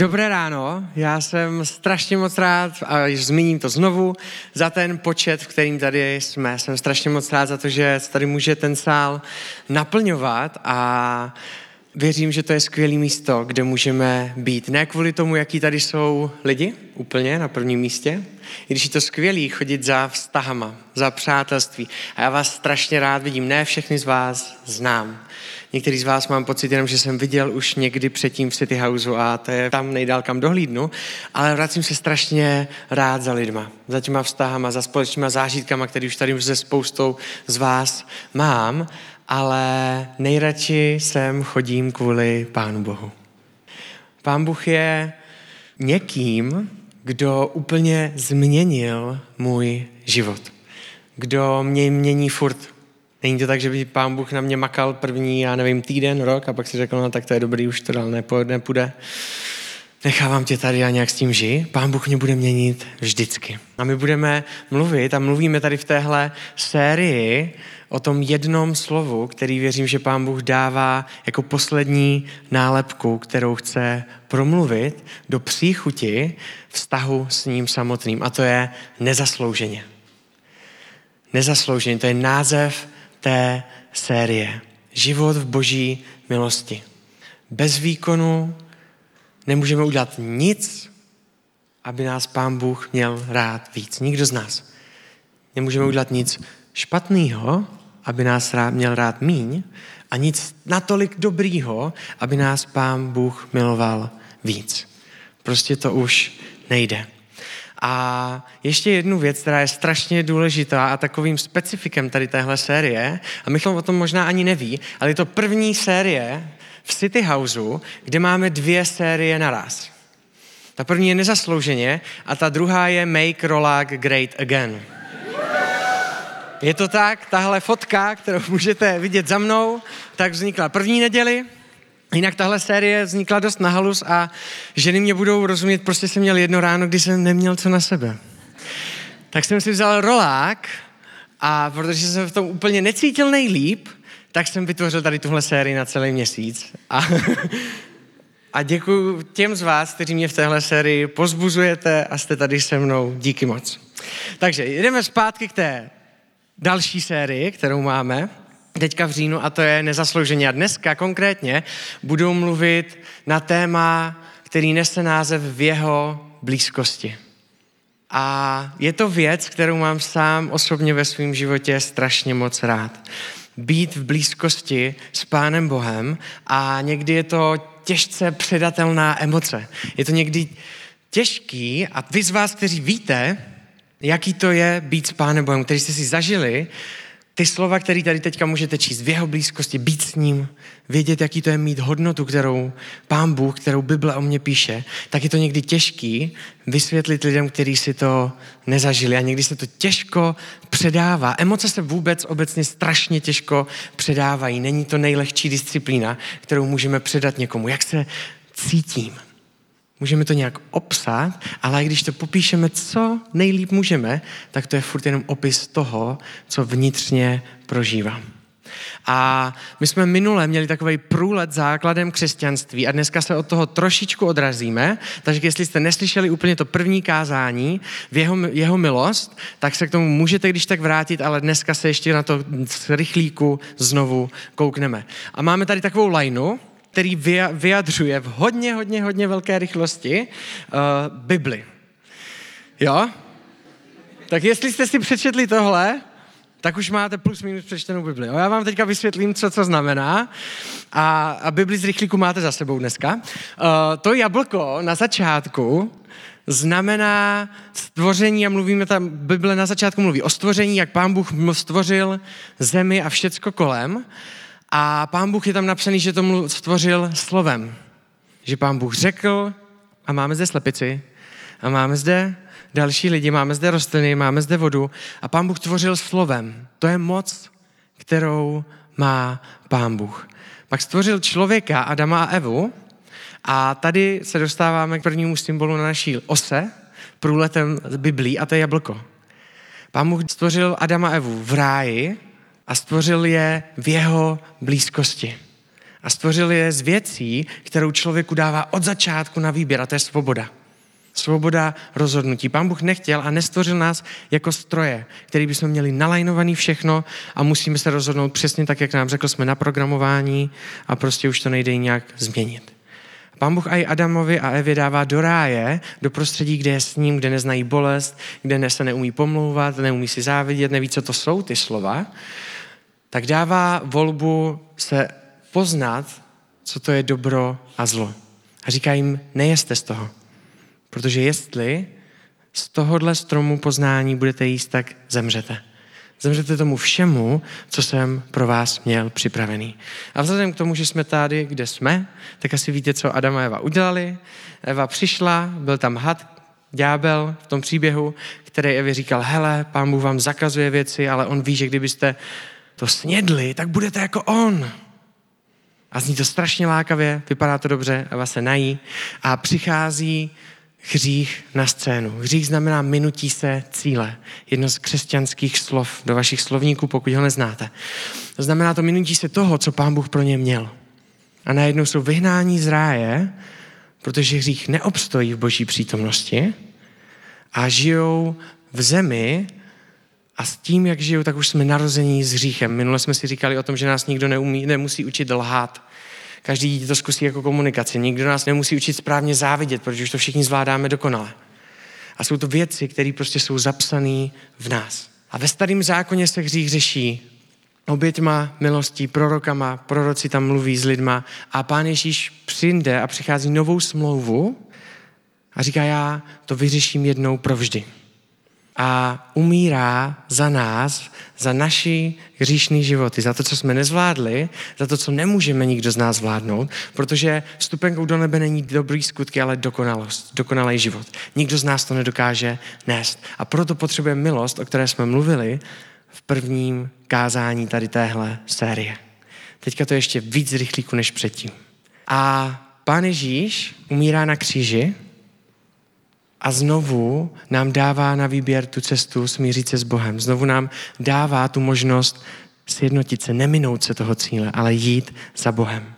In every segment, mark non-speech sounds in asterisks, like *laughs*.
Dobré ráno, já jsem strašně moc rád, a zmíním to znovu, za ten počet, v kterým tady jsme. Jsem strašně moc rád za to, že tady může ten sál naplňovat a věřím, že to je skvělé místo, kde můžeme být. Ne kvůli tomu, jaký tady jsou lidi, úplně na prvním místě, i když je to skvělé chodit za vztahama, za přátelství. A já vás strašně rád vidím. Ne všechny z vás znám. Některý z vás mám pocit jenom, že jsem viděl už někdy předtím v City Houseu a to je tam nejdál, kam dohlídnu, ale vracím se strašně rád za lidma, za těma vztahama, za společnýma zážitkama, který už tady se spoustou z vás mám, ale nejradši sem chodím kvůli Pánu Bohu. Pán Bůh je někým, kdo úplně změnil můj život. Kdo mě mění furt Není to tak, že by pán Bůh na mě makal první, já nevím, týden, rok a pak si řekl, no tak to je dobrý, už to dál nepůjde. Nechávám tě tady a nějak s tím žij. Pán Bůh mě bude měnit vždycky. A my budeme mluvit a mluvíme tady v téhle sérii o tom jednom slovu, který věřím, že Pán Bůh dává jako poslední nálepku, kterou chce promluvit do příchuti vztahu s ním samotným. A to je nezaslouženě. Nezaslouženě, to je název té série. Život v boží milosti. Bez výkonu nemůžeme udělat nic, aby nás Pán Bůh měl rád víc. Nikdo z nás. Nemůžeme udělat nic špatného, aby nás rád, měl rád míň a nic natolik dobrýho, aby nás Pán Bůh miloval víc. Prostě to už nejde. A ještě jednu věc, která je strašně důležitá a takovým specifikem tady téhle série, a Michal o tom možná ani neví, ale je to první série v City Houseu, kde máme dvě série naraz. Ta první je nezaslouženě a ta druhá je Make Rolák Great Again. Je to tak, tahle fotka, kterou můžete vidět za mnou, tak vznikla první neděli, Jinak tahle série vznikla dost na halus a ženy mě budou rozumět, prostě jsem měl jedno ráno, kdy jsem neměl co na sebe. Tak jsem si vzal rolák a protože jsem v tom úplně necítil nejlíp, tak jsem vytvořil tady tuhle sérii na celý měsíc. A, *laughs* a děkuji těm z vás, kteří mě v téhle sérii pozbuzujete a jste tady se mnou. Díky moc. Takže jdeme zpátky k té další sérii, kterou máme teďka v říjnu a to je nezaslouženě. A dneska konkrétně budu mluvit na téma, který nese název v jeho blízkosti. A je to věc, kterou mám sám osobně ve svém životě strašně moc rád. Být v blízkosti s Pánem Bohem a někdy je to těžce předatelná emoce. Je to někdy těžký a vy z vás, kteří víte, jaký to je být s Pánem Bohem, kteří jste si zažili, ty slova, které tady teďka můžete číst v jeho blízkosti, být s ním, vědět, jaký to je mít hodnotu, kterou pán Bůh, kterou Bible o mě píše, tak je to někdy těžký vysvětlit lidem, kteří si to nezažili a někdy se to těžko předává. Emoce se vůbec obecně strašně těžko předávají. Není to nejlehčí disciplína, kterou můžeme předat někomu. Jak se cítím? Můžeme to nějak obsat, ale když to popíšeme, co nejlíp můžeme, tak to je furt jenom opis toho, co vnitřně prožívám. A my jsme minule měli takový průlet základem křesťanství a dneska se od toho trošičku odrazíme, takže jestli jste neslyšeli úplně to první kázání v jeho, jeho milost, tak se k tomu můžete když tak vrátit, ale dneska se ještě na to z rychlíku znovu koukneme. A máme tady takovou lajnu, který vyjadřuje v hodně, hodně, hodně velké rychlosti uh, Bibli. Jo? Tak jestli jste si přečetli tohle, tak už máte plus minus přečtenou Bibli. Já vám teďka vysvětlím, co co znamená. A, a Bibli z rychlíku máte za sebou dneska. Uh, to jablko na začátku znamená stvoření, a mluvíme tam, Bible na začátku mluví o stvoření, jak pán Bůh stvořil zemi a všecko kolem. A pán Bůh je tam napsaný, že to stvořil slovem. Že pán Bůh řekl, a máme zde slepici, a máme zde další lidi, máme zde rostliny, máme zde vodu. A pán Bůh tvořil slovem. To je moc, kterou má pán Bůh. Pak stvořil člověka, Adama a Evu, a tady se dostáváme k prvnímu symbolu na naší ose, průletem z Biblí, a to je jablko. Pán Bůh stvořil Adama a Evu v ráji, a stvořil je v jeho blízkosti. A stvořil je z věcí, kterou člověku dává od začátku na výběr, a to je svoboda. Svoboda rozhodnutí. Pán Bůh nechtěl a nestvořil nás jako stroje, který bychom měli nalajnovaný všechno a musíme se rozhodnout přesně tak, jak nám řekl, jsme na programování a prostě už to nejde nějak změnit. Pán Bůh i Adamovi a Evě dává do ráje, do prostředí, kde je s ním, kde neznají bolest, kde se neumí pomlouvat, neumí si závidět, neví, co to jsou ty slova, tak dává volbu se poznat, co to je dobro a zlo. A říká jim, nejeste z toho. Protože jestli z tohohle stromu poznání budete jíst, tak zemřete. Zemřete tomu všemu, co jsem pro vás měl připravený. A vzhledem k tomu, že jsme tady, kde jsme, tak asi víte, co Adam a Eva udělali. Eva přišla, byl tam had, ďábel v tom příběhu, který Evě říkal, hele, pán Bůh vám zakazuje věci, ale on ví, že kdybyste to snědli, tak budete jako on. A zní to strašně lákavě, vypadá to dobře, Eva se nají a přichází hřích na scénu. Hřích znamená minutí se cíle. Jedno z křesťanských slov do vašich slovníků, pokud ho neznáte. To znamená to minutí se toho, co pán Bůh pro ně měl. A najednou jsou vyhnání z ráje, protože hřích neobstojí v boží přítomnosti a žijou v zemi a s tím, jak žijou, tak už jsme narození s hříchem. Minule jsme si říkali o tom, že nás nikdo neumí, nemusí učit lhát. Každý dítě to zkusí jako komunikaci. Nikdo nás nemusí učit správně závidět, protože už to všichni zvládáme dokonale. A jsou to věci, které prostě jsou zapsané v nás. A ve starém zákoně se hřích řeší oběťma milostí, prorokama, proroci tam mluví s lidma a pán Ježíš přijde a přichází novou smlouvu a říká, já to vyřeším jednou provždy a umírá za nás, za naši hříšný životy, za to, co jsme nezvládli, za to, co nemůžeme nikdo z nás zvládnout, protože vstupenkou do nebe není dobrý skutky, ale dokonalost, dokonalý život. Nikdo z nás to nedokáže nést. A proto potřebujeme milost, o které jsme mluvili v prvním kázání tady téhle série. Teďka to je ještě víc rychlíku než předtím. A Pán Ježíš umírá na kříži, a znovu nám dává na výběr tu cestu smířit se s Bohem. Znovu nám dává tu možnost sjednotit se, neminout se toho cíle, ale jít za Bohem.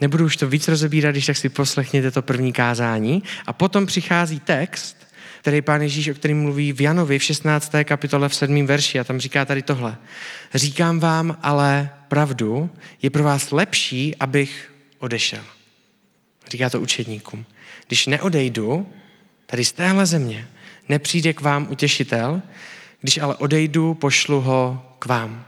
Nebudu už to víc rozebírat, když tak si poslechněte to první kázání. A potom přichází text, který pán Ježíš, o kterém mluví v Janovi v 16. kapitole v 7. verši a tam říká tady tohle. Říkám vám ale pravdu, je pro vás lepší, abych odešel. Říká to učedníkům. Když neodejdu, tady z téhle země nepřijde k vám utěšitel, když ale odejdu, pošlu ho k vám.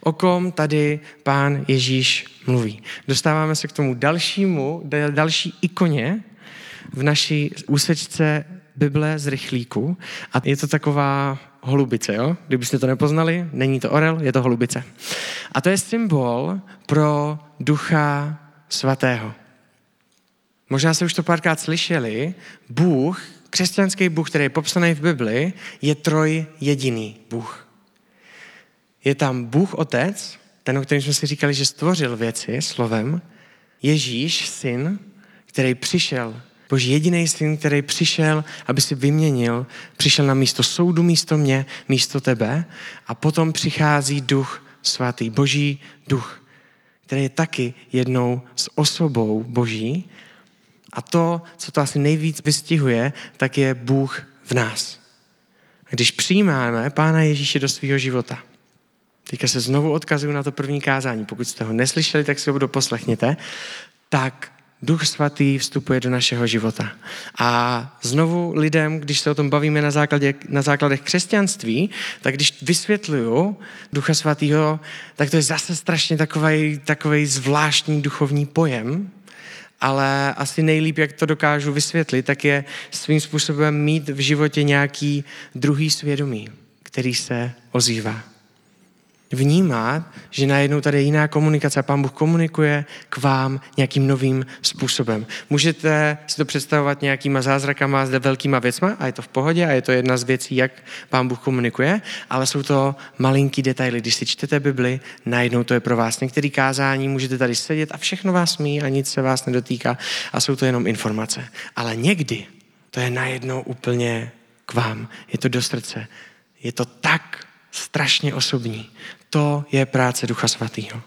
O kom tady pán Ježíš mluví. Dostáváme se k tomu dalšímu, další ikoně v naší úsečce Bible z rychlíku a je to taková holubice, jo? Kdybyste to nepoznali, není to orel, je to holubice. A to je symbol pro ducha svatého. Možná se už to párkrát slyšeli, Bůh křesťanský Bůh, který je popsaný v Bibli, je troj jediný Bůh. Je tam Bůh Otec, ten, o kterém jsme si říkali, že stvořil věci slovem, Ježíš, syn, který přišel, Boží jediný syn, který přišel, aby si vyměnil, přišel na místo soudu, místo mě, místo tebe a potom přichází duch svatý, boží duch, který je taky jednou s osobou boží a to, co to asi nejvíc vystihuje, tak je Bůh v nás. Když přijímáme Pána Ježíše do svého života, teďka se znovu odkazuju na to první kázání, pokud jste ho neslyšeli, tak si ho poslechněte, tak Duch Svatý vstupuje do našeho života. A znovu lidem, když se o tom bavíme na, základě, na základech křesťanství, tak když vysvětluju Ducha Svatého, tak to je zase strašně takový zvláštní duchovní pojem, ale asi nejlíp, jak to dokážu vysvětlit, tak je svým způsobem mít v životě nějaký druhý svědomí, který se ozývá vnímat, že najednou tady je jiná komunikace a Pán Bůh komunikuje k vám nějakým novým způsobem. Můžete si to představovat nějakýma zázrakama, zde velkýma věcma a je to v pohodě a je to jedna z věcí, jak Pán Bůh komunikuje, ale jsou to malinký detaily. Když si čtete Bibli, najednou to je pro vás. Některý kázání můžete tady sedět a všechno vás mí a nic se vás nedotýká a jsou to jenom informace. Ale někdy to je najednou úplně k vám. Je to do srdce. Je to tak strašně osobní. To je práce Ducha Svatého.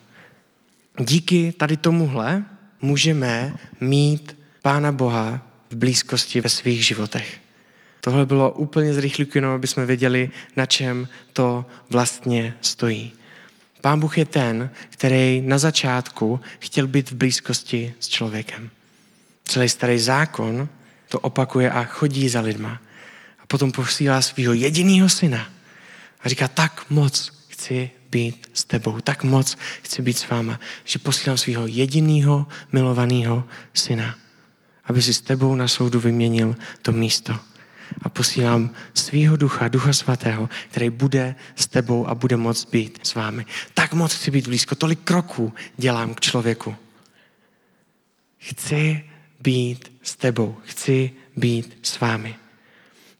díky tady tomuhle můžeme mít Pána Boha v blízkosti ve svých životech. Tohle bylo úplně zrychlíku, jenom aby jsme věděli, na čem to vlastně stojí. Pán Bůh je ten, který na začátku chtěl být v blízkosti s člověkem. Celý starý zákon to opakuje a chodí za lidma. A potom posílá svého jediného syna. A říká, tak moc chci být s tebou, tak moc chci být s váma, že posílám svého jediného milovaného syna, aby si s tebou na soudu vyměnil to místo. A posílám svého ducha, ducha svatého, který bude s tebou a bude moc být s vámi. Tak moc chci být blízko, tolik kroků dělám k člověku. Chci být s tebou, chci být s vámi.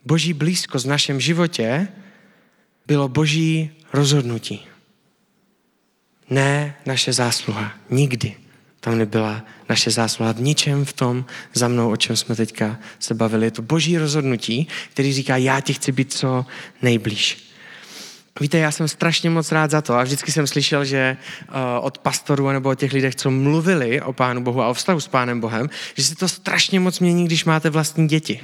Boží blízkost v našem životě bylo boží rozhodnutí. Ne naše zásluha. Nikdy tam nebyla naše zásluha v ničem v tom za mnou, o čem jsme teďka se bavili. Je to boží rozhodnutí, který říká, já ti chci být co nejblíž. Víte, já jsem strašně moc rád za to a vždycky jsem slyšel, že uh, od pastorů nebo od těch lidech, co mluvili o Pánu Bohu a o vztahu s Pánem Bohem, že se to strašně moc mění, když máte vlastní děti.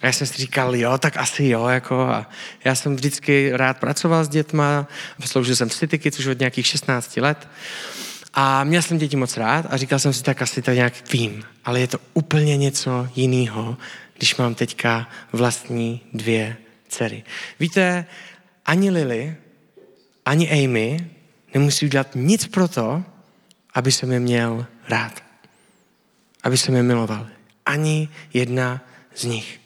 A já jsem si říkal, jo, tak asi jo, jako a já jsem vždycky rád pracoval s dětma, sloužil jsem City Kids už od nějakých 16 let a měl jsem děti moc rád a říkal jsem si, tak asi to nějak vím, ale je to úplně něco jiného, když mám teďka vlastní dvě dcery. Víte, ani Lily, ani Amy nemusí udělat nic pro to, aby jsem je měl rád. Aby jsem je miloval. Ani jedna z nich.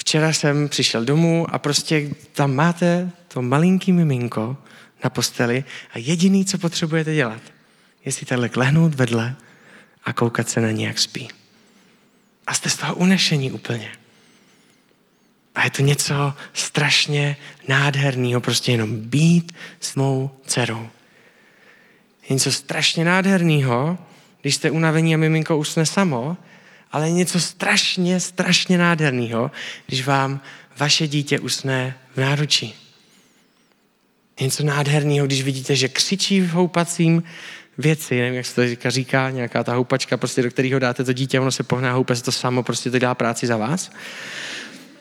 Včera jsem přišel domů a prostě tam máte to malinký miminko na posteli a jediný, co potřebujete dělat, je si takhle klehnout vedle a koukat se na ní, jak spí. A jste z toho unešení úplně. A je to něco strašně nádherného, prostě jenom být s mou dcerou. Je něco strašně nádherného, když jste unavení a miminko usne samo, ale něco strašně, strašně nádherného, když vám vaše dítě usne v náručí. Něco nádherného, když vidíte, že křičí v houpacím věci, nevím, jak se to říká, říká nějaká ta houpačka, prostě, do kterého dáte to dítě, ono se pohná, houpe se to samo, prostě to dělá práci za vás.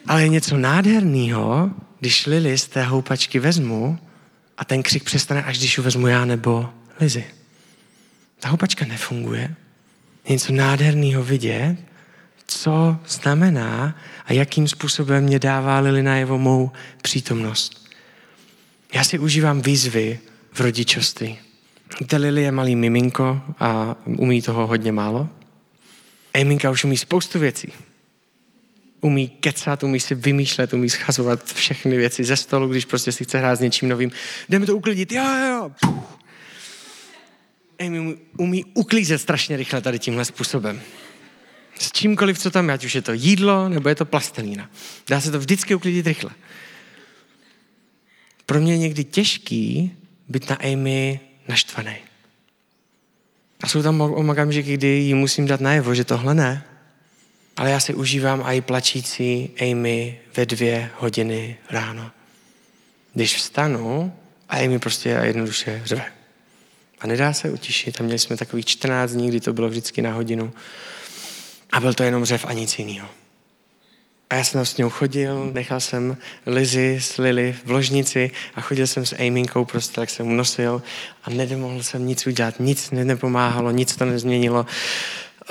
Ale je něco nádherného, když Lily z té houpačky vezmu a ten křik přestane, až když ji vezmu já nebo Lizy. Ta houpačka nefunguje, něco nádherného vidět, co znamená a jakým způsobem mě dává Lili najevo mou přítomnost. Já si užívám výzvy v rodičovství. Víte, Lili je malý miminko a umí toho hodně málo. Eminka už umí spoustu věcí. Umí kecat, umí si vymýšlet, umí schazovat všechny věci ze stolu, když prostě si chce hrát s něčím novým. Jdeme to uklidit, jo, jo, jo. Puh. Amy umí, uklízet strašně rychle tady tímhle způsobem. S čímkoliv, co tam je, ať už je to jídlo, nebo je to plastelína. Dá se to vždycky uklidit rychle. Pro mě je někdy těžký být na Amy naštvaný. A jsou tam okamžiky, kdy jí musím dát najevo, že tohle ne. Ale já si užívám i plačící Amy ve dvě hodiny ráno. Když vstanu a Amy prostě jednoduše řve. A nedá se utišit. A měli jsme takových 14 dní, kdy to bylo vždycky na hodinu. A byl to jenom řev a nic jiného. A já jsem s ním chodil, nechal jsem Lizy s Lily v ložnici a chodil jsem s Aminkou prostě, tak jsem nosil a nedomohl jsem nic udělat, nic nepomáhalo, nic to nezměnilo.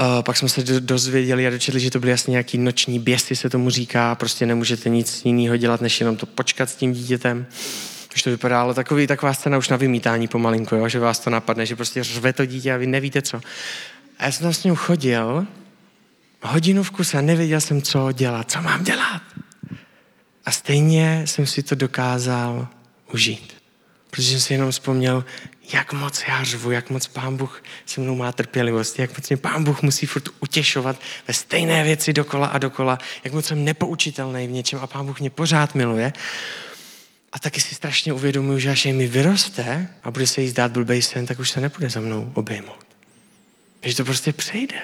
Uh, pak jsme se dozvěděli a dočetli, že to byly jasně nějaký noční běsty, se tomu říká, prostě nemůžete nic jiného dělat, než jenom to počkat s tím dítětem. Už to vypadalo takový, taková scéna už na vymítání pomalinku, jo? že vás to napadne, že prostě řve to dítě a vy nevíte co. A já jsem tam s ním chodil hodinu v kuse a nevěděl jsem, co dělat, co mám dělat. A stejně jsem si to dokázal užít. Protože jsem si jenom vzpomněl, jak moc já řvu, jak moc pán Bůh se mnou má trpělivost, jak moc mě pán Bůh musí furt utěšovat ve stejné věci dokola a dokola, jak moc jsem nepoučitelný v něčem a pán Bůh mě pořád miluje. A taky si strašně uvědomuji, že až mi vyroste a bude se jí zdát blbej sen, tak už se nepůjde za mnou obejmout. Že to prostě přejde.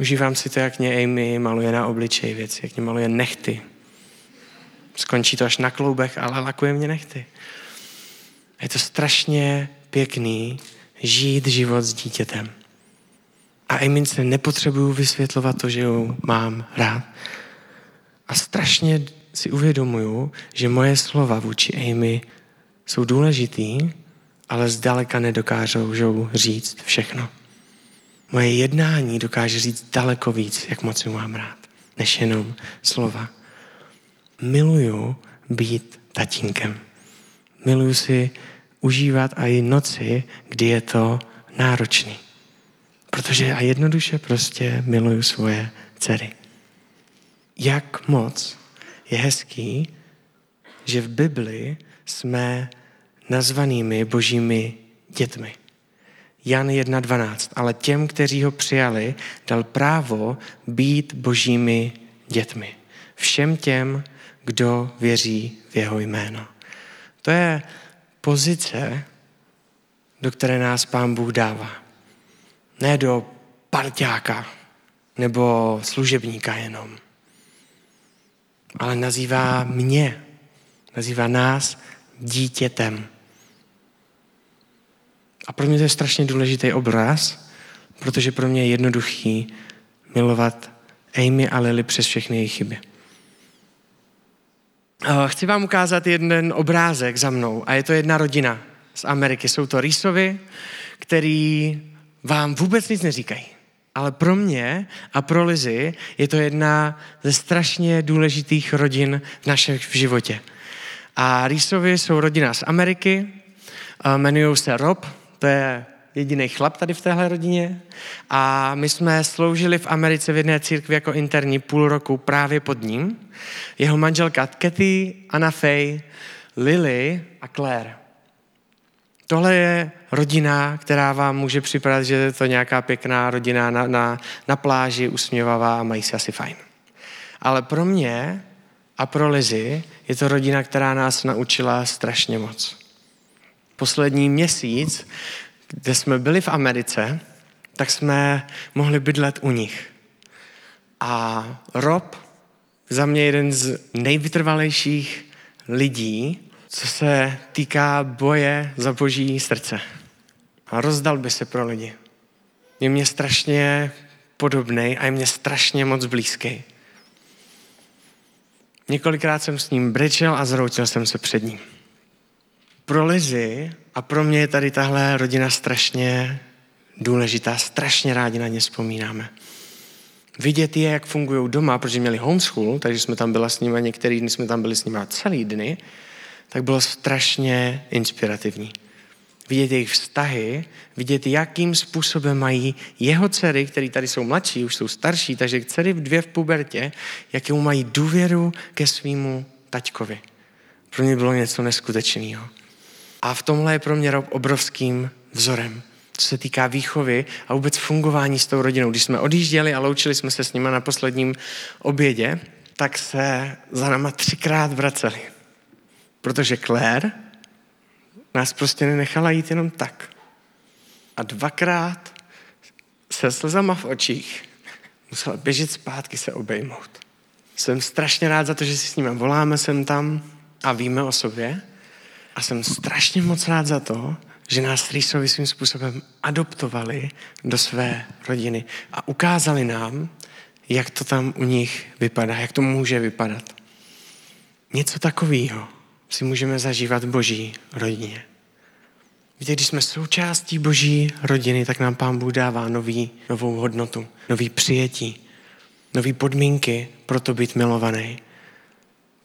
Užívám si to, jak mě Amy maluje na obličej věci, jak mě maluje nechty. Skončí to až na kloubech, ale lakuje mě nechty. Je to strašně pěkný, žít život s dítětem. A Emince nepotřebuju vysvětlovat to, že ju mám rád. A strašně si uvědomuju, že moje slova vůči Amy jsou důležitý, ale zdaleka nedokážou říct všechno. Moje jednání dokáže říct daleko víc, jak moc ju mám rád, než jenom slova. Miluju být tatínkem. Miluju si užívat i noci, kdy je to náročný. Protože já jednoduše prostě miluju svoje dcery. Jak moc je hezký, že v Bibli jsme nazvanými božími dětmi. Jan 1.12. Ale těm, kteří ho přijali, dal právo být božími dětmi. Všem těm, kdo věří v jeho jméno. To je pozice, do které nás Pán Bůh dává. Ne do parťáka nebo služebníka jenom. Ale nazývá mě, nazývá nás dítětem. A pro mě to je strašně důležitý obraz, protože pro mě je jednoduchý milovat Amy a Lily přes všechny jejich chyby. Chci vám ukázat jeden obrázek za mnou a je to jedna rodina z Ameriky. Jsou to Rýsovi, který vám vůbec nic neříkají. Ale pro mě a pro Lizy je to jedna ze strašně důležitých rodin v našem životě. A Rýsovi jsou rodina z Ameriky, jmenují se Rob, to je jediný chlap tady v téhle rodině. A my jsme sloužili v Americe v jedné církvi jako interní půl roku právě pod ním. Jeho manželka Kathy, Anna Faye, Lily a Claire. Tohle je rodina, která vám může připadat, že je to nějaká pěkná rodina na, na, na pláži, usměvavá a mají se asi fajn. Ale pro mě a pro Lizy je to rodina, která nás naučila strašně moc poslední měsíc, kde jsme byli v Americe, tak jsme mohli bydlet u nich. A Rob, za mě jeden z nejvytrvalejších lidí, co se týká boje za boží srdce. A rozdal by se pro lidi. Je mě strašně podobný a je mě strašně moc blízký. Několikrát jsem s ním brečel a zroutil jsem se před ním pro Lizy a pro mě je tady tahle rodina strašně důležitá, strašně rádi na ně vzpomínáme. Vidět je, jak fungují doma, protože měli homeschool, takže jsme tam byli s nimi, některý dny jsme tam byli s nimi celý dny, tak bylo strašně inspirativní. Vidět jejich vztahy, vidět, jakým způsobem mají jeho dcery, které tady jsou mladší, už jsou starší, takže dcery dvě v pubertě, jakou mají důvěru ke svýmu taťkovi. Pro ně bylo něco neskutečného. A v tomhle je pro mě Rob obrovským vzorem, co se týká výchovy a vůbec fungování s tou rodinou. Když jsme odjížděli a loučili jsme se s nima na posledním obědě, tak se za náma třikrát vraceli. Protože Claire nás prostě nenechala jít jenom tak. A dvakrát se slzama v očích musela běžet zpátky se obejmout. Jsem strašně rád za to, že si s nimi voláme sem tam a víme o sobě, a jsem strašně moc rád za to, že nás Rýsovi svým způsobem adoptovali do své rodiny a ukázali nám, jak to tam u nich vypadá, jak to může vypadat. Něco takového si můžeme zažívat boží rodině. Víte, když jsme součástí boží rodiny, tak nám pán Bůh dává nový, novou hodnotu, nový přijetí, nový podmínky pro to být milovaný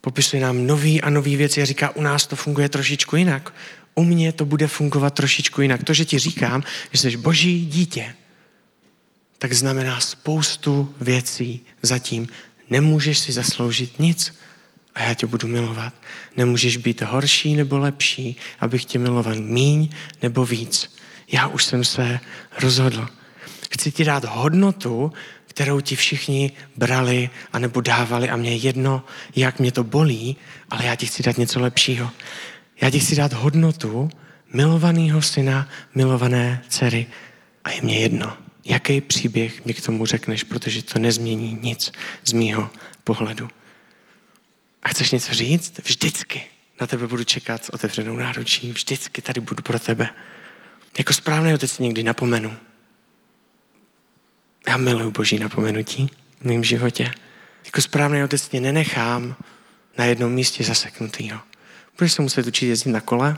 popisuje nám nový a nový věci a říká, u nás to funguje trošičku jinak. U mě to bude fungovat trošičku jinak. To, že ti říkám, že jsi boží dítě, tak znamená spoustu věcí zatím. Nemůžeš si zasloužit nic a já tě budu milovat. Nemůžeš být horší nebo lepší, abych tě miloval míň nebo víc. Já už jsem se rozhodl. Chci ti dát hodnotu, kterou ti všichni brali a nebo dávali a mě jedno, jak mě to bolí, ale já ti chci dát něco lepšího. Já ti chci dát hodnotu milovaného syna, milované dcery a je mě jedno, jaký příběh mi k tomu řekneš, protože to nezmění nic z mýho pohledu. A chceš něco říct? Vždycky na tebe budu čekat s otevřenou náručí. Vždycky tady budu pro tebe. Jako správný otec někdy napomenu. Já miluji boží napomenutí v mém životě. Jako správný otec tě nenechám na jednom místě zaseknutýho. Budeš se muset učit jezdit na kole,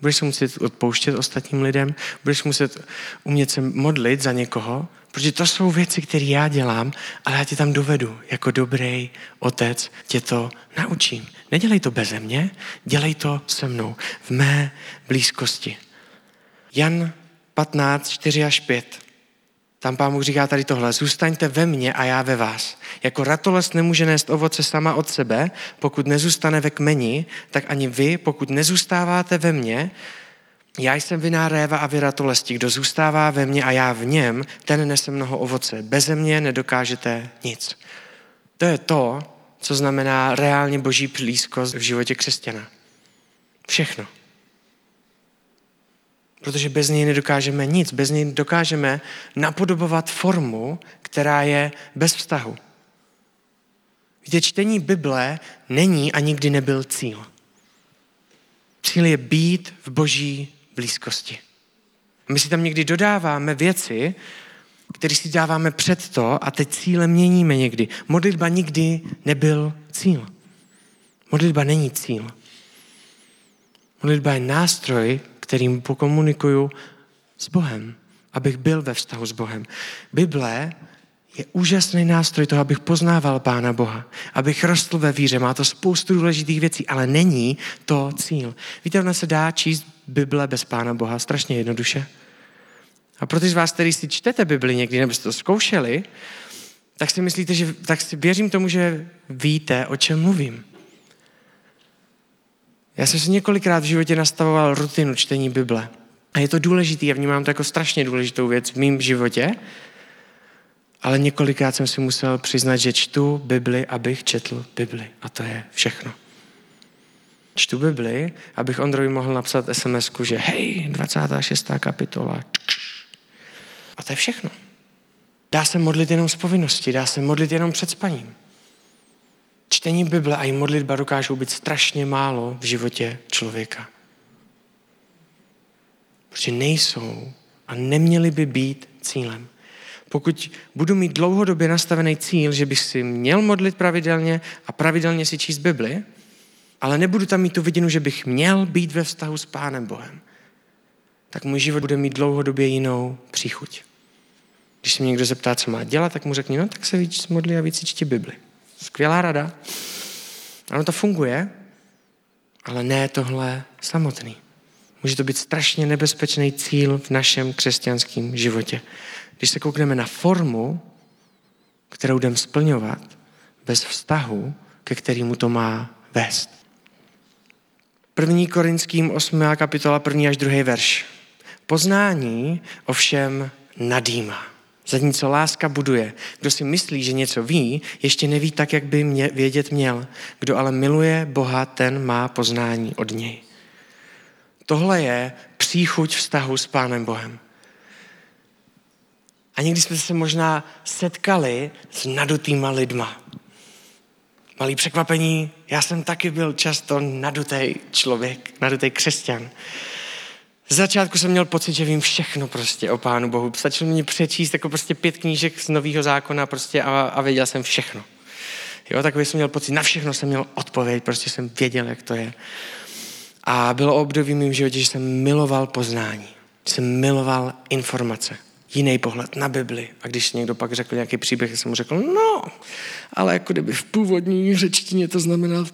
budeš se muset odpouštět ostatním lidem, budeš muset umět se modlit za někoho, protože to jsou věci, které já dělám, ale já tě tam dovedu. Jako dobrý otec tě to naučím. Nedělej to beze mě, dělej to se mnou, v mé blízkosti. Jan 15, 4 až 5. Tam pán Bůh říká tady tohle, zůstaňte ve mně a já ve vás. Jako ratolest nemůže nést ovoce sama od sebe, pokud nezůstane ve kmeni, tak ani vy, pokud nezůstáváte ve mně, já jsem viná réva a vy ratolesti. Kdo zůstává ve mně a já v něm, ten nese mnoho ovoce. Beze mě nedokážete nic. To je to, co znamená reálně boží blízkost v životě křesťana. Všechno. Protože bez něj nedokážeme nic, bez něj dokážeme napodobovat formu, která je bez vztahu. Víte, čtení Bible není a nikdy nebyl cíl. Cíl je být v boží blízkosti. My si tam někdy dodáváme věci, které si dáváme před to a teď cíle měníme někdy. Modlitba nikdy nebyl cíl. Modlitba není cíl. Modlitba je nástroj, kterým pokomunikuju s Bohem, abych byl ve vztahu s Bohem. Bible je úžasný nástroj toho, abych poznával Pána Boha, abych rostl ve víře. Má to spoustu důležitých věcí, ale není to cíl. Víte, ona se dá číst Bible bez Pána Boha strašně jednoduše. A pro ty z vás, kteří si čtete Bibli někdy, nebo jste to zkoušeli, tak si myslíte, že, tak si věřím tomu, že víte, o čem mluvím. Já jsem si několikrát v životě nastavoval rutinu čtení Bible. A je to důležitý, já vnímám to jako strašně důležitou věc v mém životě, ale několikrát jsem si musel přiznat, že čtu Bibli, abych četl Bibli. A to je všechno. Čtu Bibli, abych Ondrovi mohl napsat sms že hej, 26. kapitola. A to je všechno. Dá se modlit jenom z povinnosti, dá se modlit jenom před spaním. Čtení Bible a i modlitba dokážou být strašně málo v životě člověka. Protože nejsou a neměly by být cílem. Pokud budu mít dlouhodobě nastavený cíl, že bych si měl modlit pravidelně a pravidelně si číst Bibli, ale nebudu tam mít tu vidinu, že bych měl být ve vztahu s Pánem Bohem, tak můj život bude mít dlouhodobě jinou příchuť. Když se mě někdo zeptá, co má dělat, tak mu řekni, no tak se víc modli a víc čti Bibli. Skvělá rada. Ano, to funguje, ale ne tohle samotný. Může to být strašně nebezpečný cíl v našem křesťanském životě. Když se koukneme na formu, kterou jdem splňovat, bez vztahu, ke kterému to má vést. První Korinským 8. kapitola, první až druhý verš. Poznání ovšem nadýmá. Zatímco láska buduje. Kdo si myslí, že něco ví, ještě neví tak, jak by mě vědět měl. Kdo ale miluje Boha, ten má poznání od něj. Tohle je příchuť vztahu s Pánem Bohem. A někdy jsme se možná setkali s nadutýma lidma. Malý překvapení, já jsem taky byl často nadutý člověk, nadutý křesťan. Z začátku jsem měl pocit, že vím všechno prostě o Pánu Bohu. Stačilo mě přečíst jako prostě pět knížek z Nového zákona prostě a, a věděl jsem všechno. Jo, takový jsem měl pocit, na všechno jsem měl odpověď, prostě jsem věděl, jak to je. A bylo období v životě, že jsem miloval poznání, jsem miloval informace jiný pohled na Bibli. A když někdo pak řekl nějaký příběh, jsem mu řekl, no, ale jako kdyby v původní řečtině to znamená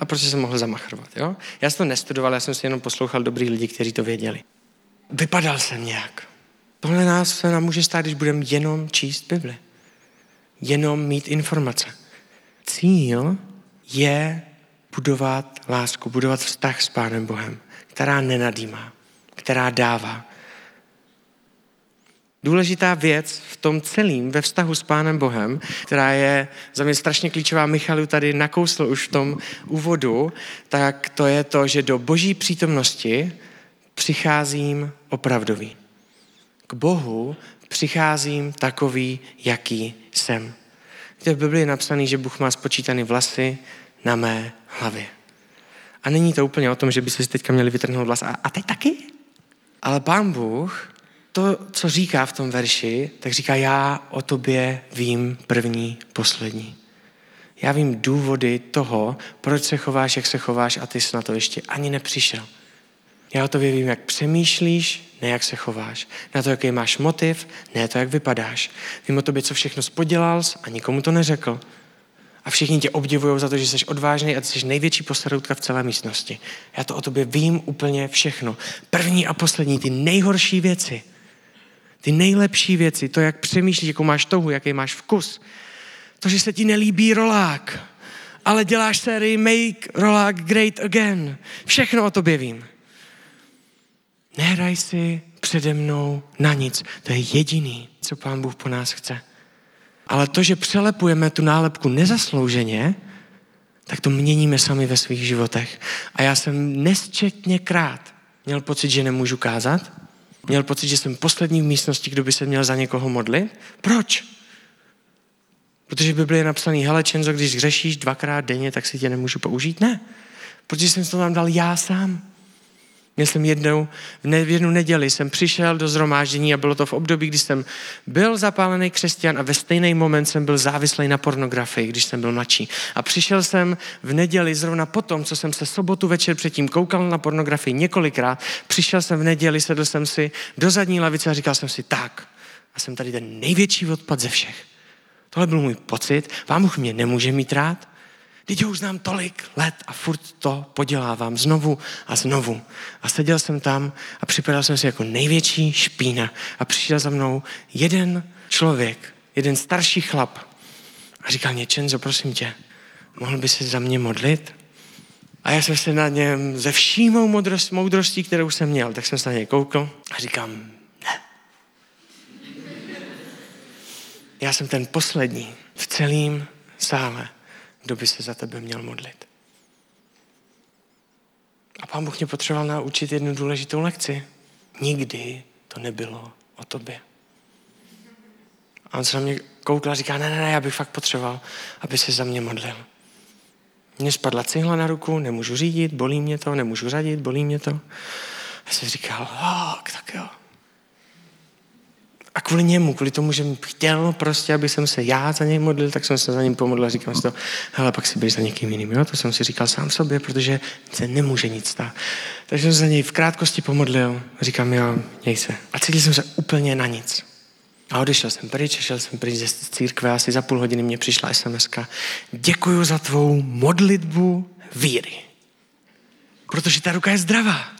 a prostě jsem mohl zamachrovat. Jo? Já jsem to nestudoval, já jsem si jenom poslouchal dobrý lidi, kteří to věděli. Vypadal jsem nějak. Tohle nás se nám může stát, když budeme jenom číst Bibli. Jenom mít informace. Cíl je budovat lásku, budovat vztah s Pánem Bohem, která nenadýmá, která dává, důležitá věc v tom celém, ve vztahu s Pánem Bohem, která je za mě strašně klíčová, Michalu tady nakousl už v tom úvodu, tak to je to, že do boží přítomnosti přicházím opravdový. K Bohu přicházím takový, jaký jsem. Víte, v Biblii je napsaný, že Bůh má spočítaný vlasy na mé hlavě. A není to úplně o tom, že by se teďka měli vytrhnout vlas. A, a teď taky? Ale pán Bůh, to, co říká v tom verši, tak říká, já o tobě vím první, poslední. Já vím důvody toho, proč se chováš, jak se chováš a ty jsi na to ještě ani nepřišel. Já o tobě vím, jak přemýšlíš, ne jak se chováš. Na to, jaký máš motiv, ne to, jak vypadáš. Vím o tobě, co všechno spodělal a nikomu to neřekl. A všichni tě obdivují za to, že jsi odvážný a jsi největší postaroutka v celé místnosti. Já to o tobě vím úplně všechno. První a poslední, ty nejhorší věci. Ty nejlepší věci, to, jak přemýšlíš, jakou máš touhu, jaký máš vkus. To, že se ti nelíbí rolák, ale děláš sérii Make Rolák Great Again. Všechno o tobě vím. Nehraj si přede mnou na nic. To je jediný, co Pán Bůh po nás chce. Ale to, že přelepujeme tu nálepku nezaslouženě, tak to měníme sami ve svých životech. A já jsem nesčetně krát měl pocit, že nemůžu kázat. Měl pocit, že jsem poslední v místnosti, kdo by se měl za někoho modlit. Proč? Protože v Biblii je napsaný, hele Čenzo, když řešíš dvakrát denně, tak si tě nemůžu použít. Ne. Protože jsem to tam dal já sám. Měl jsem jednou, v jednu neděli jsem přišel do zhromáždění a bylo to v období, kdy jsem byl zapálený křesťan a ve stejný moment jsem byl závislý na pornografii, když jsem byl mladší. A přišel jsem v neděli zrovna potom, co jsem se sobotu večer předtím koukal na pornografii několikrát, přišel jsem v neděli, sedl jsem si do zadní lavice a říkal jsem si tak, a jsem tady ten největší odpad ze všech. Tohle byl můj pocit, vám mě nemůže mít rád, Teď ho už znám tolik let a furt to podělávám znovu a znovu. A seděl jsem tam a připadal jsem si jako největší špína. A přišel za mnou jeden člověk, jeden starší chlap. A říkal mě, Čenzo, prosím tě, mohl by se za mě modlit? A já jsem se na něm ze vší mou moudrost, moudrostí, kterou jsem měl, tak jsem se na něj koukl a říkám, ne. Já jsem ten poslední v celém sále, kdo by se za tebe měl modlit. A pán Bůh mě potřeboval naučit jednu důležitou lekci. Nikdy to nebylo o tobě. A on se na mě koukl a říká, ne, ne, ne, já bych fakt potřeboval, aby se za mě modlil. Mně spadla cihla na ruku, nemůžu řídit, bolí mě to, nemůžu řadit, bolí mě to. A jsem říkal, tak jo, a kvůli němu, kvůli tomu, že chtěl prostě, aby jsem se já za něj modlil, tak jsem se za ním pomodlil a říkal jsem to, hele, pak si běž za někým jiným, jo? To jsem si říkal sám sobě, protože se nemůže nic stát. Takže jsem se za něj v krátkosti pomodlil, říkám, jo, měj se. A cítil jsem se úplně na nic. A odešel jsem pryč, šel jsem pryč ze církve, asi za půl hodiny mě přišla sms Děkuji za tvou modlitbu víry. Protože ta ruka je zdravá.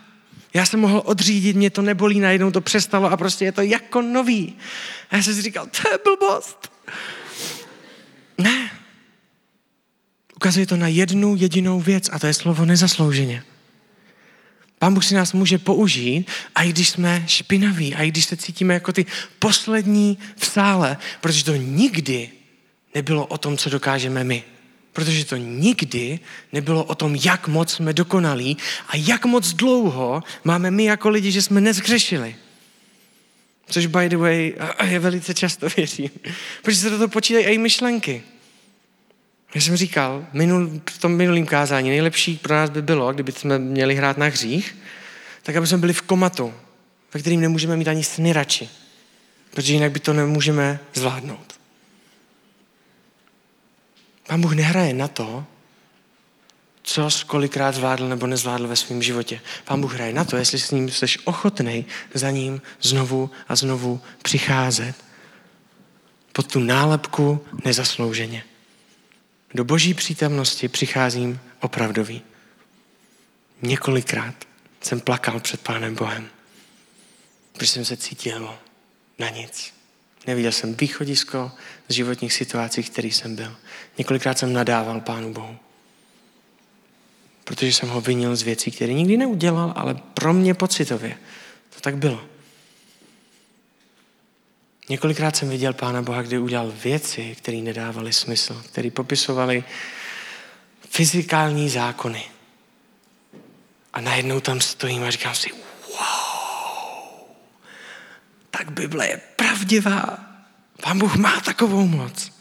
Já jsem mohl odřídit, mě to nebolí, najednou to přestalo a prostě je to jako nový. A já jsem si říkal, to je blbost. Ne. Ukazuje to na jednu jedinou věc a to je slovo nezaslouženě. Pán Bůh si nás může použít, a i když jsme špinaví, a i když se cítíme jako ty poslední v sále, protože to nikdy nebylo o tom, co dokážeme my. Protože to nikdy nebylo o tom, jak moc jsme dokonalí a jak moc dlouho máme my jako lidi, že jsme nezgřešili. Což by the way je velice často *laughs* věřím. Protože se do toho počítají i myšlenky. Já jsem říkal minul, v tom minulém kázání, nejlepší pro nás by bylo, kdyby jsme měli hrát na hřích, tak aby jsme byli v komatu, ve kterým nemůžeme mít ani sny radši. Protože jinak by to nemůžeme zvládnout. Pán Bůh nehraje na to, co kolikrát zvládl nebo nezvládl ve svém životě. Pán Bůh hraje na to, jestli s ním jsi ochotný za ním znovu a znovu přicházet pod tu nálepku nezaslouženě. Do boží přítomnosti přicházím opravdový. Několikrát jsem plakal před Pánem Bohem, protože jsem se cítil na nic. Neviděl jsem východisko z životních situací, v kterých jsem byl. Několikrát jsem nadával Pánu Bohu. Protože jsem ho vinil z věcí, které nikdy neudělal, ale pro mě pocitově. To tak bylo. Několikrát jsem viděl Pána Boha, kdy udělal věci, které nedávaly smysl, které popisovaly fyzikální zákony. A najednou tam stojím a říkám si, tak Bible je pravdivá. Pán Bůh má takovou moc.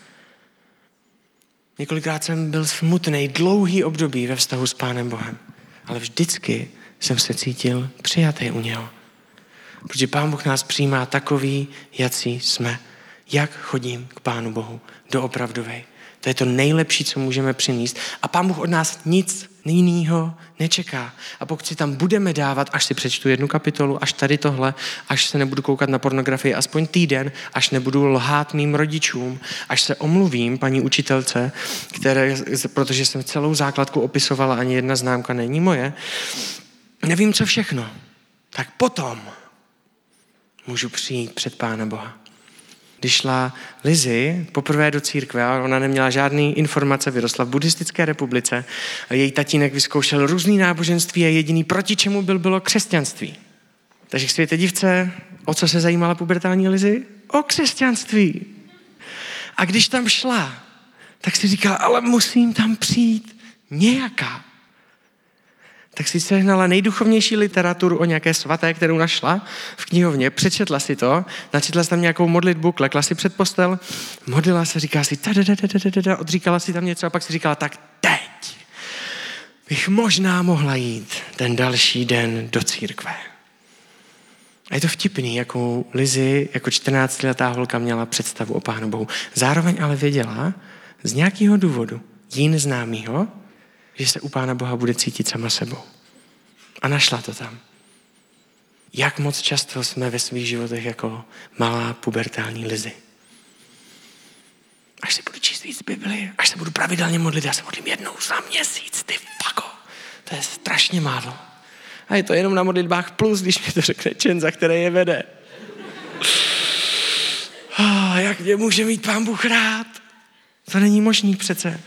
Několikrát jsem byl smutný, dlouhý období ve vztahu s Pánem Bohem. Ale vždycky jsem se cítil přijatý u něho. Protože Pán Bůh nás přijímá takový, jací jsme. Jak chodím k Pánu Bohu? Doopravdovej. To je to nejlepší, co můžeme přinést. A Pán Bůh od nás nic jiného nečeká. A pokud si tam budeme dávat, až si přečtu jednu kapitolu, až tady tohle, až se nebudu koukat na pornografii aspoň týden, až nebudu lhát mým rodičům, až se omluvím paní učitelce, které, protože jsem celou základku opisovala, ani jedna známka není moje, nevím co všechno, tak potom můžu přijít před Pána Boha když šla Lizy poprvé do církve a ona neměla žádný informace, vyrostla v buddhistické republice a její tatínek vyzkoušel různý náboženství a jediný proti čemu byl, bylo křesťanství. Takže k světě divce, o co se zajímala pubertální Lizy? O křesťanství. A když tam šla, tak si říkala, ale musím tam přijít nějaká tak si sehnala nejduchovnější literaturu o nějaké svaté, kterou našla v knihovně, přečetla si to, načetla si tam nějakou modlitbu, klekla si před postel, modlila se, říká si, odříkala si tam něco a pak si říkala, tak teď bych možná mohla jít ten další den do církve. A je to vtipný, jakou Lizy jako 14-letá holka měla představu o Pánu Bohu. Zároveň ale věděla z nějakého důvodu, jí známýho, že se u Pána Boha bude cítit sama sebou. A našla to tam. Jak moc často jsme ve svých životech jako malá pubertální lizy. Až si budu číst víc Bibli, až se budu pravidelně modlit, já se modlím jednou za měsíc, ty fako. To je strašně málo. A je to jenom na modlitbách plus, když mi to řekne čen, za které je vede. Oh, jak mě může mít pán Bůh rád? To není možný přece.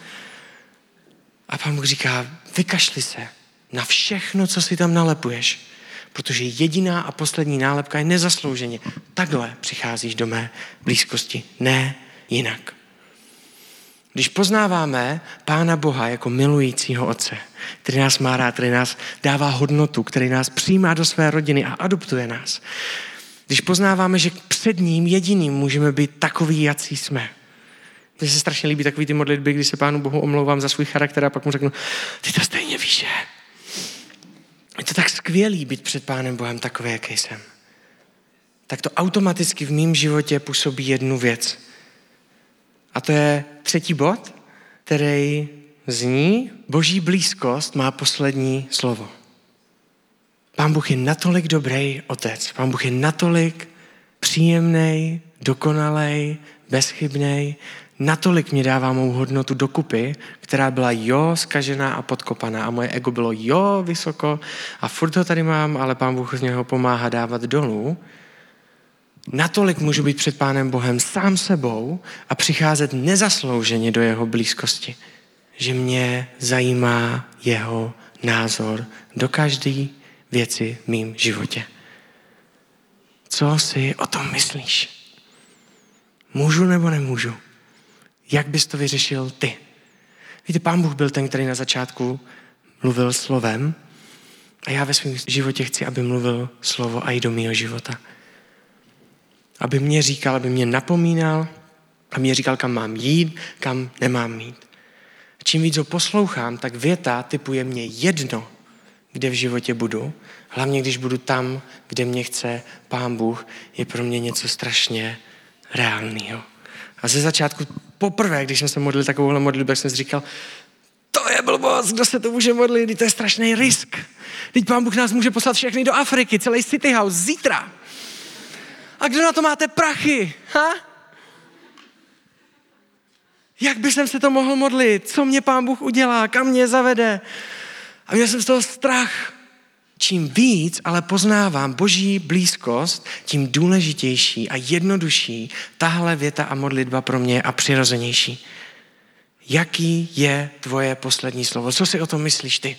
A pán Bůh říká, vykašli se na všechno, co si tam nalepuješ, protože jediná a poslední nálepka je nezaslouženě. Takhle přicházíš do mé blízkosti, ne jinak. Když poznáváme Pána Boha jako milujícího Otce, který nás má rád, který nás dává hodnotu, který nás přijímá do své rodiny a adoptuje nás, když poznáváme, že před ním jediným můžeme být takový, jací jsme, mně se strašně líbí takový ty modlitby, kdy se Pánu Bohu omlouvám za svůj charakter a pak mu řeknu, ty to stejně víš, že? Je to tak skvělý být před Pánem Bohem takový, jaký jsem. Tak to automaticky v mém životě působí jednu věc. A to je třetí bod, který zní, boží blízkost má poslední slovo. Pán Bůh je natolik dobrý otec. Pán Bůh je natolik příjemný, dokonalý, bezchybný, natolik mě dává mou hodnotu dokupy, která byla jo, skažená a podkopaná a moje ego bylo jo, vysoko a furt ho tady mám, ale pán Bůh z něho pomáhá dávat dolů, natolik můžu být před pánem Bohem sám sebou a přicházet nezaslouženě do jeho blízkosti, že mě zajímá jeho názor do každé věci v mým životě. Co si o tom myslíš? Můžu nebo nemůžu? Jak bys to vyřešil ty? Víte, pán Bůh byl ten, který na začátku mluvil slovem a já ve svém životě chci, aby mluvil slovo a i do mého života. Aby mě říkal, aby mě napomínal, aby mě říkal, kam mám jít, kam nemám jít. Čím víc ho poslouchám, tak věta typuje mě jedno, kde v životě budu. Hlavně, když budu tam, kde mě chce Pán Bůh, je pro mě něco strašně reálného. A ze začátku poprvé, když jsem se modlil takovouhle modlitbu, jsem si říkal, to je blbost, kdo se to může modlit, to je strašný risk. Teď pán Bůh nás může poslat všechny do Afriky, celý City House, zítra. A kdo na to máte prachy? Ha? Jak by jsem se to mohl modlit? Co mě pán Bůh udělá? Kam mě zavede? A měl jsem z toho strach. Čím víc ale poznávám boží blízkost, tím důležitější a jednodušší tahle věta a modlitba pro mě a přirozenější. Jaký je tvoje poslední slovo? Co si o tom myslíš ty?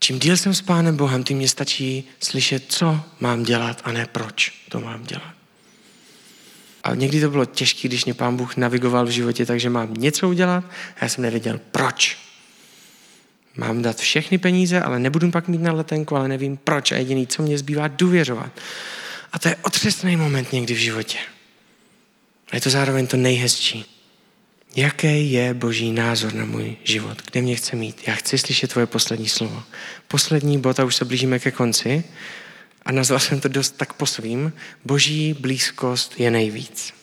Čím díl jsem s Pánem Bohem, tím mě stačí slyšet, co mám dělat a ne proč to mám dělat. A někdy to bylo těžké, když mě Pán Bůh navigoval v životě, takže mám něco udělat a já jsem nevěděl proč. Mám dát všechny peníze, ale nebudu pak mít na letenku, ale nevím proč. A jediný, co mě zbývá, důvěřovat. A to je otřesný moment někdy v životě. A je to zároveň to nejhezčí. Jaký je boží názor na můj život? Kde mě chce mít? Já chci slyšet tvoje poslední slovo. Poslední bod a už se blížíme ke konci. a nazval jsem to dost tak po svým, boží blízkost je nejvíc.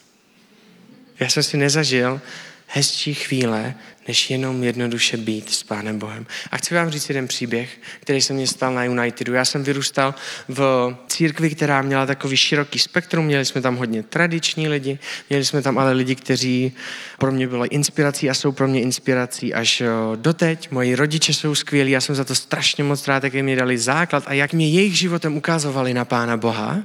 Já jsem si nezažil hezčí chvíle, než jenom jednoduše být s Pánem Bohem. A chci vám říct jeden příběh, který se mě stal na Unitedu. Já jsem vyrůstal v církvi, která měla takový široký spektrum. Měli jsme tam hodně tradiční lidi, měli jsme tam ale lidi, kteří pro mě byli inspirací a jsou pro mě inspirací až doteď. Moji rodiče jsou skvělí, já jsem za to strašně moc rád, jak mi dali základ a jak mě jejich životem ukázovali na Pána Boha.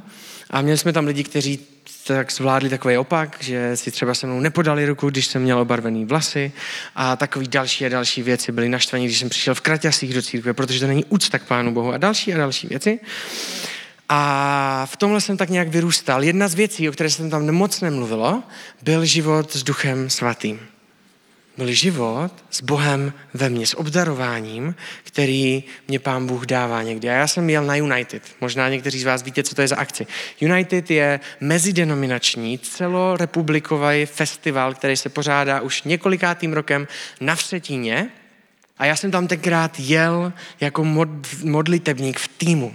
A měli jsme tam lidi, kteří tak zvládli takový opak, že si třeba se mnou nepodali ruku, když jsem měl obarvený vlasy a takový další a další věci byly naštvaní, když jsem přišel v kraťasích do církve, protože to není úcta k Pánu Bohu a další a další věci. A v tomhle jsem tak nějak vyrůstal. Jedna z věcí, o které jsem tam moc nemluvilo, byl život s Duchem Svatým byl život s Bohem ve mně, s obdarováním, který mě pán Bůh dává někdy. A já jsem jel na United. Možná někteří z vás víte, co to je za akci. United je mezidenominační, celorepublikový festival, který se pořádá už několikátým rokem na Vsetíně. A já jsem tam tenkrát jel jako mod, modlitebník v týmu.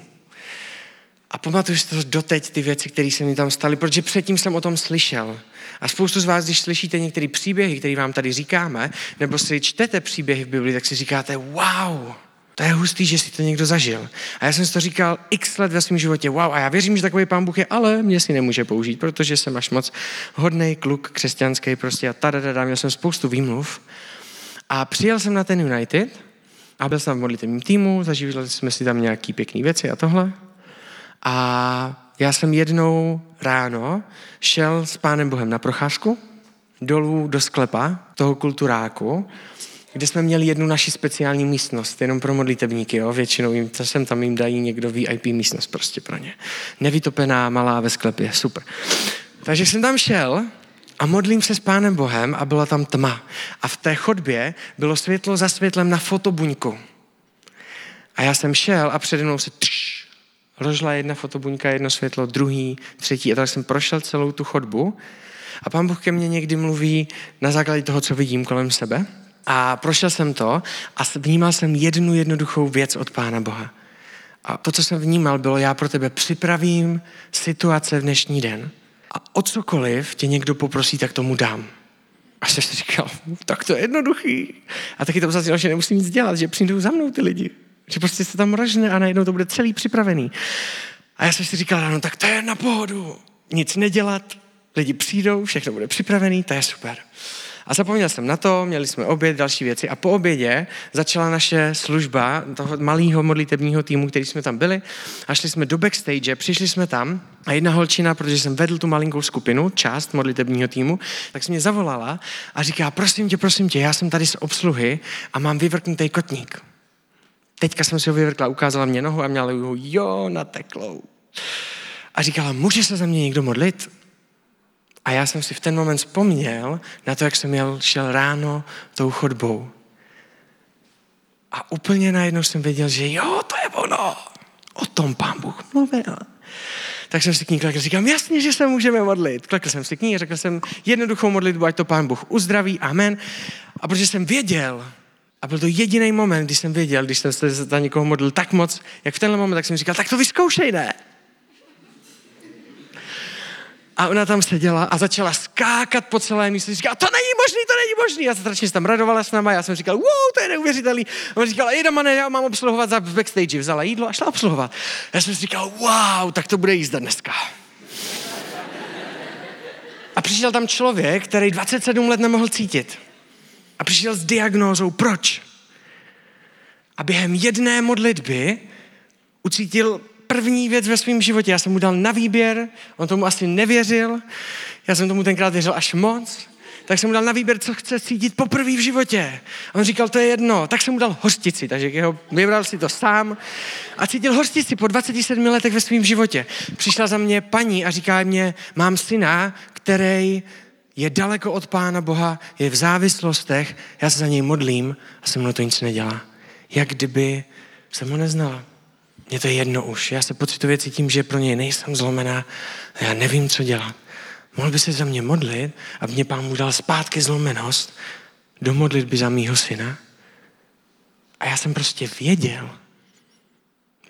A pamatuju si to doteď, ty věci, které se mi tam staly, protože předtím jsem o tom slyšel. A spoustu z vás, když slyšíte některé příběhy, které vám tady říkáme, nebo si čtete příběhy v Biblii, tak si říkáte, wow, to je hustý, že si to někdo zažil. A já jsem si to říkal x let ve svém životě, wow, a já věřím, že takový pán Bůh je, ale mě si nemůže použít, protože jsem až moc hodný kluk křesťanský prostě a tada, měl jsem spoustu výmluv. A přijel jsem na ten United a byl jsem v modlitevním týmu, zažívali jsme si tam nějaký pěkný věci a tohle. A já jsem jednou ráno šel s Pánem Bohem na procházku dolů do sklepa toho kulturáku, kde jsme měli jednu naši speciální místnost, jenom pro modlitebníky, jo? většinou jim, to sem tam jim dají někdo VIP místnost prostě pro ně. Nevytopená, malá ve sklepě, super. Takže jsem tam šel a modlím se s Pánem Bohem a byla tam tma. A v té chodbě bylo světlo za světlem na fotobuňku. A já jsem šel a přede mnou se tš, Rožla jedna fotobuňka, jedno světlo, druhý, třetí. A tak jsem prošel celou tu chodbu. A pán Bůh ke mně někdy mluví na základě toho, co vidím kolem sebe. A prošel jsem to a vnímal jsem jednu jednoduchou věc od Pána Boha. A to, co jsem vnímal, bylo, já pro tebe připravím situace v dnešní den. A o cokoliv tě někdo poprosí, tak tomu dám. A jsem si říkal, tak to je jednoduchý. A taky to zase, že nemusím nic dělat, že přijdou za mnou ty lidi. Že prostě se tam rožne a najednou to bude celý připravený. A já jsem si říkal ráno, tak to je na pohodu. Nic nedělat, lidi přijdou, všechno bude připravený, to je super. A zapomněl jsem na to, měli jsme oběd, další věci a po obědě začala naše služba toho malého modlitebního týmu, který jsme tam byli a šli jsme do backstage, přišli jsme tam a jedna holčina, protože jsem vedl tu malinkou skupinu, část modlitebního týmu, tak se mě zavolala a říká, prosím tě, prosím tě, já jsem tady z obsluhy a mám vyvrknutý kotník. Teďka jsem si ho vyvrkla, ukázala mě nohu a měla ho jo nateklou. A říkala, může se za mě někdo modlit? A já jsem si v ten moment vzpomněl na to, jak jsem jel, šel ráno tou chodbou. A úplně najednou jsem věděl, že jo, to je ono. O tom pán Bůh mluvil. Tak jsem si k ní klekl, říkám, jasně, že se můžeme modlit. Klekl jsem si k ní, řekl jsem jednoduchou modlitbu, ať to pán Bůh uzdraví, amen. A protože jsem věděl, a byl to jediný moment, kdy jsem věděl, když jsem se za někoho modlil tak moc, jak v tenhle moment, tak jsem říkal, tak to vyzkoušej, ne? A ona tam seděla a začala skákat po celé místě. Říkala, to není možný, to není možný. Já se strašně tam radovala s náma. Já jsem říkal, wow, to je neuvěřitelný. A ona říkala, jde, mane, já mám obsluhovat za backstage. Vzala jídlo a šla obsluhovat. Já jsem říkal, wow, tak to bude jízda dneska. A přišel tam člověk, který 27 let nemohl cítit. A přišel s diagnózou, proč? A během jedné modlitby ucítil první věc ve svém životě. Já jsem mu dal na výběr, on tomu asi nevěřil, já jsem tomu tenkrát věřil až moc, tak jsem mu dal na výběr, co chce cítit poprvé v životě. A on říkal, to je jedno. Tak jsem mu dal hořtici, takže jeho, vybral si to sám a cítil hořtici po 27 letech ve svém životě. Přišla za mě paní a říká mě, mám syna, který je daleko od Pána Boha, je v závislostech, já se za něj modlím a se mnou to nic nedělá. Jak kdyby jsem ho neznala. Mně to je jedno už. Já se pocitově cítím, že pro něj nejsem zlomená já nevím, co dělat. Mohl by se za mě modlit, aby mě pán mu dal zpátky zlomenost do modlitby za mýho syna? A já jsem prostě věděl,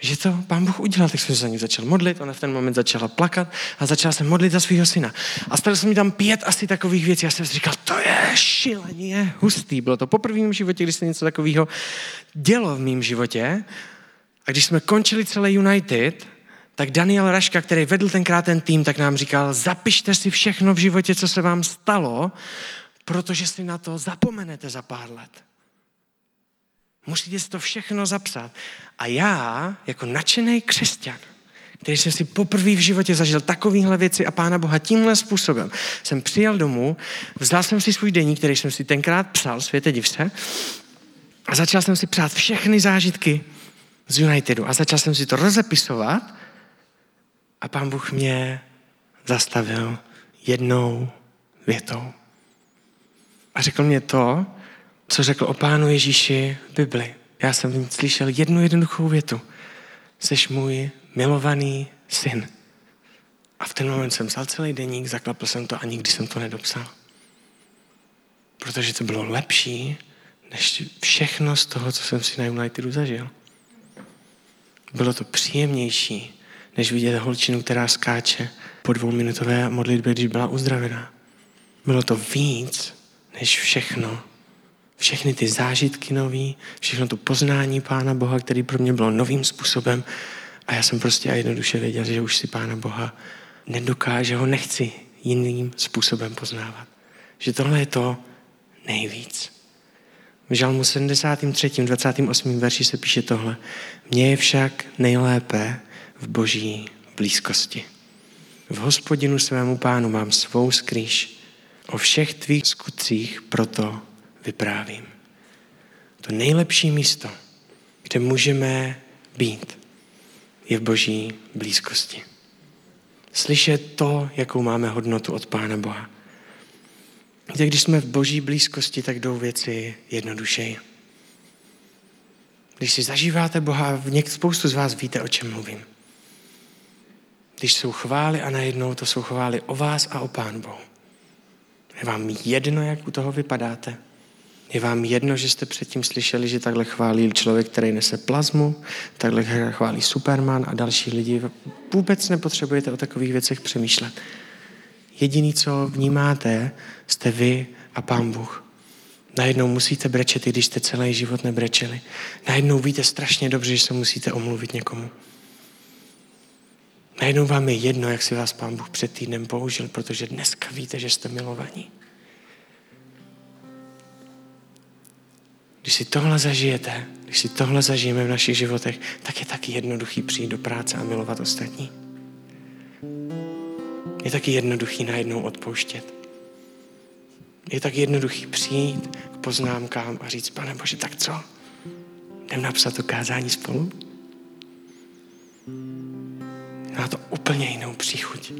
že to pán Bůh udělal, tak jsem se za ní začal modlit, ona v ten moment začala plakat a začala se modlit za svého syna. A stalo se mi tam pět asi takových věcí. Já jsem si říkal, to je šíleně je hustý. Bylo to poprvé v mém životě, když se něco takového dělo v mém životě. A když jsme končili celé United, tak Daniel Raška, který vedl tenkrát ten tým, tak nám říkal, zapište si všechno v životě, co se vám stalo, protože si na to zapomenete za pár let. Musíte si to všechno zapsat. A já, jako nadšený křesťan, který jsem si poprvé v životě zažil takovýhle věci a Pána Boha tímhle způsobem, jsem přijel domů, vzal jsem si svůj denní, který jsem si tenkrát psal, světe div se, a začal jsem si psát všechny zážitky z Unitedu a začal jsem si to rozepisovat a Pán Bůh mě zastavil jednou větou. A řekl mě to, co řekl o Pánu Ježíši v Bibli. Já jsem slyšel jednu jednoduchou větu. Jseš můj milovaný syn. A v ten moment jsem vzal celý deník, zaklapl jsem to a nikdy jsem to nedopsal. Protože to bylo lepší, než všechno z toho, co jsem si na Unitedu zažil. Bylo to příjemnější, než vidět holčinu, která skáče po dvouminutové modlitbě, když byla uzdravená. Bylo to víc, než všechno, všechny ty zážitky nový, všechno to poznání Pána Boha, který pro mě bylo novým způsobem. A já jsem prostě a jednoduše věděl, že už si Pána Boha nedokáže, ho nechci jiným způsobem poznávat. Že tohle je to nejvíc. V Žalmu 73. 28. verši se píše tohle. Mně je však nejlépe v boží blízkosti. V hospodinu svému pánu mám svou skrýš. O všech tvých skutcích proto vyprávím. To nejlepší místo, kde můžeme být, je v boží blízkosti. Slyšet to, jakou máme hodnotu od Pána Boha. Víte, když jsme v boží blízkosti, tak jdou věci jednodušeji. Když si zažíváte Boha, v spoustu z vás víte, o čem mluvím. Když jsou chvály a najednou to jsou chvály o vás a o Pán Bohu. Je vám jedno, jak u toho vypadáte? Je vám jedno, že jste předtím slyšeli, že takhle chválí člověk, který nese plazmu, takhle chválí Superman a další lidi. Vůbec nepotřebujete o takových věcech přemýšlet. Jediný, co vnímáte, jste vy a Pán Bůh. Najednou musíte brečet, i když jste celý život nebrečeli. Najednou víte strašně dobře, že se musíte omluvit někomu. Najednou vám je jedno, jak si vás Pán Bůh před týdnem použil, protože dneska víte, že jste milovaní. Když si tohle zažijete, když si tohle zažijeme v našich životech, tak je taky jednoduchý přijít do práce a milovat ostatní. Je taky jednoduchý najednou odpouštět. Je tak jednoduchý přijít k poznámkám a říct, pane Bože, tak co? Jdem napsat to kázání spolu? Má to úplně jinou příchuť.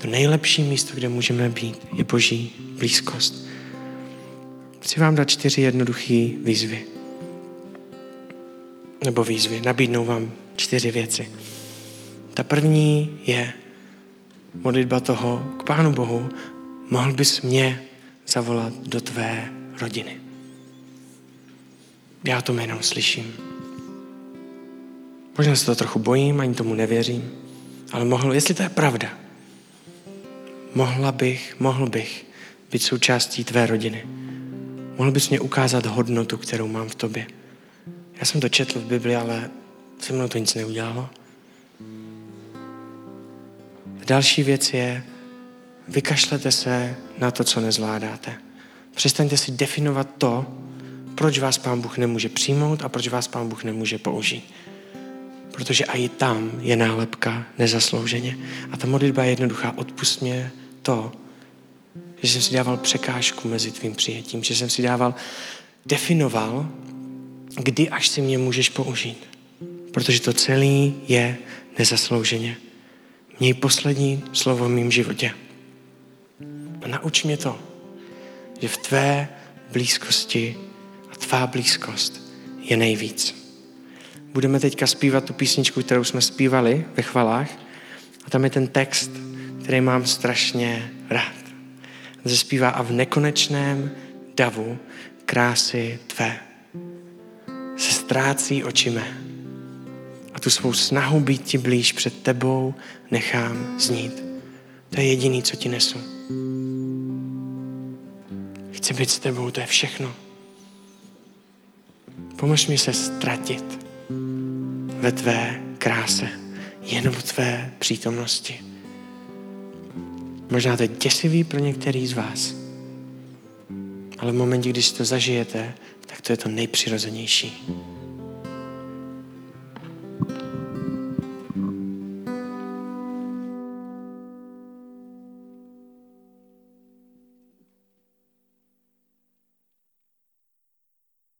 To nejlepší místo, kde můžeme být, je Boží blízkost. Chci vám dát čtyři jednoduché výzvy. Nebo výzvy. Nabídnou vám čtyři věci. Ta první je modlitba toho k Pánu Bohu. Mohl bys mě zavolat do tvé rodiny. Já to jenom slyším. Možná se to trochu bojím, ani tomu nevěřím, ale mohl, jestli to je pravda, mohla bych, mohl bych být součástí tvé rodiny. Mohl bys mě ukázat hodnotu, kterou mám v tobě. Já jsem to četl v Bibli, ale se mnou to nic neudělalo. Další věc je, vykašlete se na to, co nezvládáte. Přestaňte si definovat to, proč vás Pán Bůh nemůže přijmout a proč vás Pán Bůh nemůže použít. Protože i tam je nálepka nezaslouženě. A ta modlitba je jednoduchá. Odpust mě to, že jsem si dával překážku mezi tvým přijetím, že jsem si dával, definoval, kdy až si mě můžeš použít. Protože to celé je nezaslouženě. Měj poslední slovo v mém životě. A nauč mě to, že v tvé blízkosti a tvá blízkost je nejvíc. Budeme teďka zpívat tu písničku, kterou jsme zpívali ve chvalách. A tam je ten text, který mám strašně rád. Zpívá a v nekonečném davu krásy tvé se ztrácí očime. A tu svou snahu být ti blíž před tebou nechám znít. To je jediný, co ti nesu. Chci být s tebou, to je všechno. Pomož mi se ztratit ve tvé kráse, jenom v tvé přítomnosti. Možná to je děsivý pro některý z vás, ale v momentě, když to zažijete, tak to je to nejpřirozenější.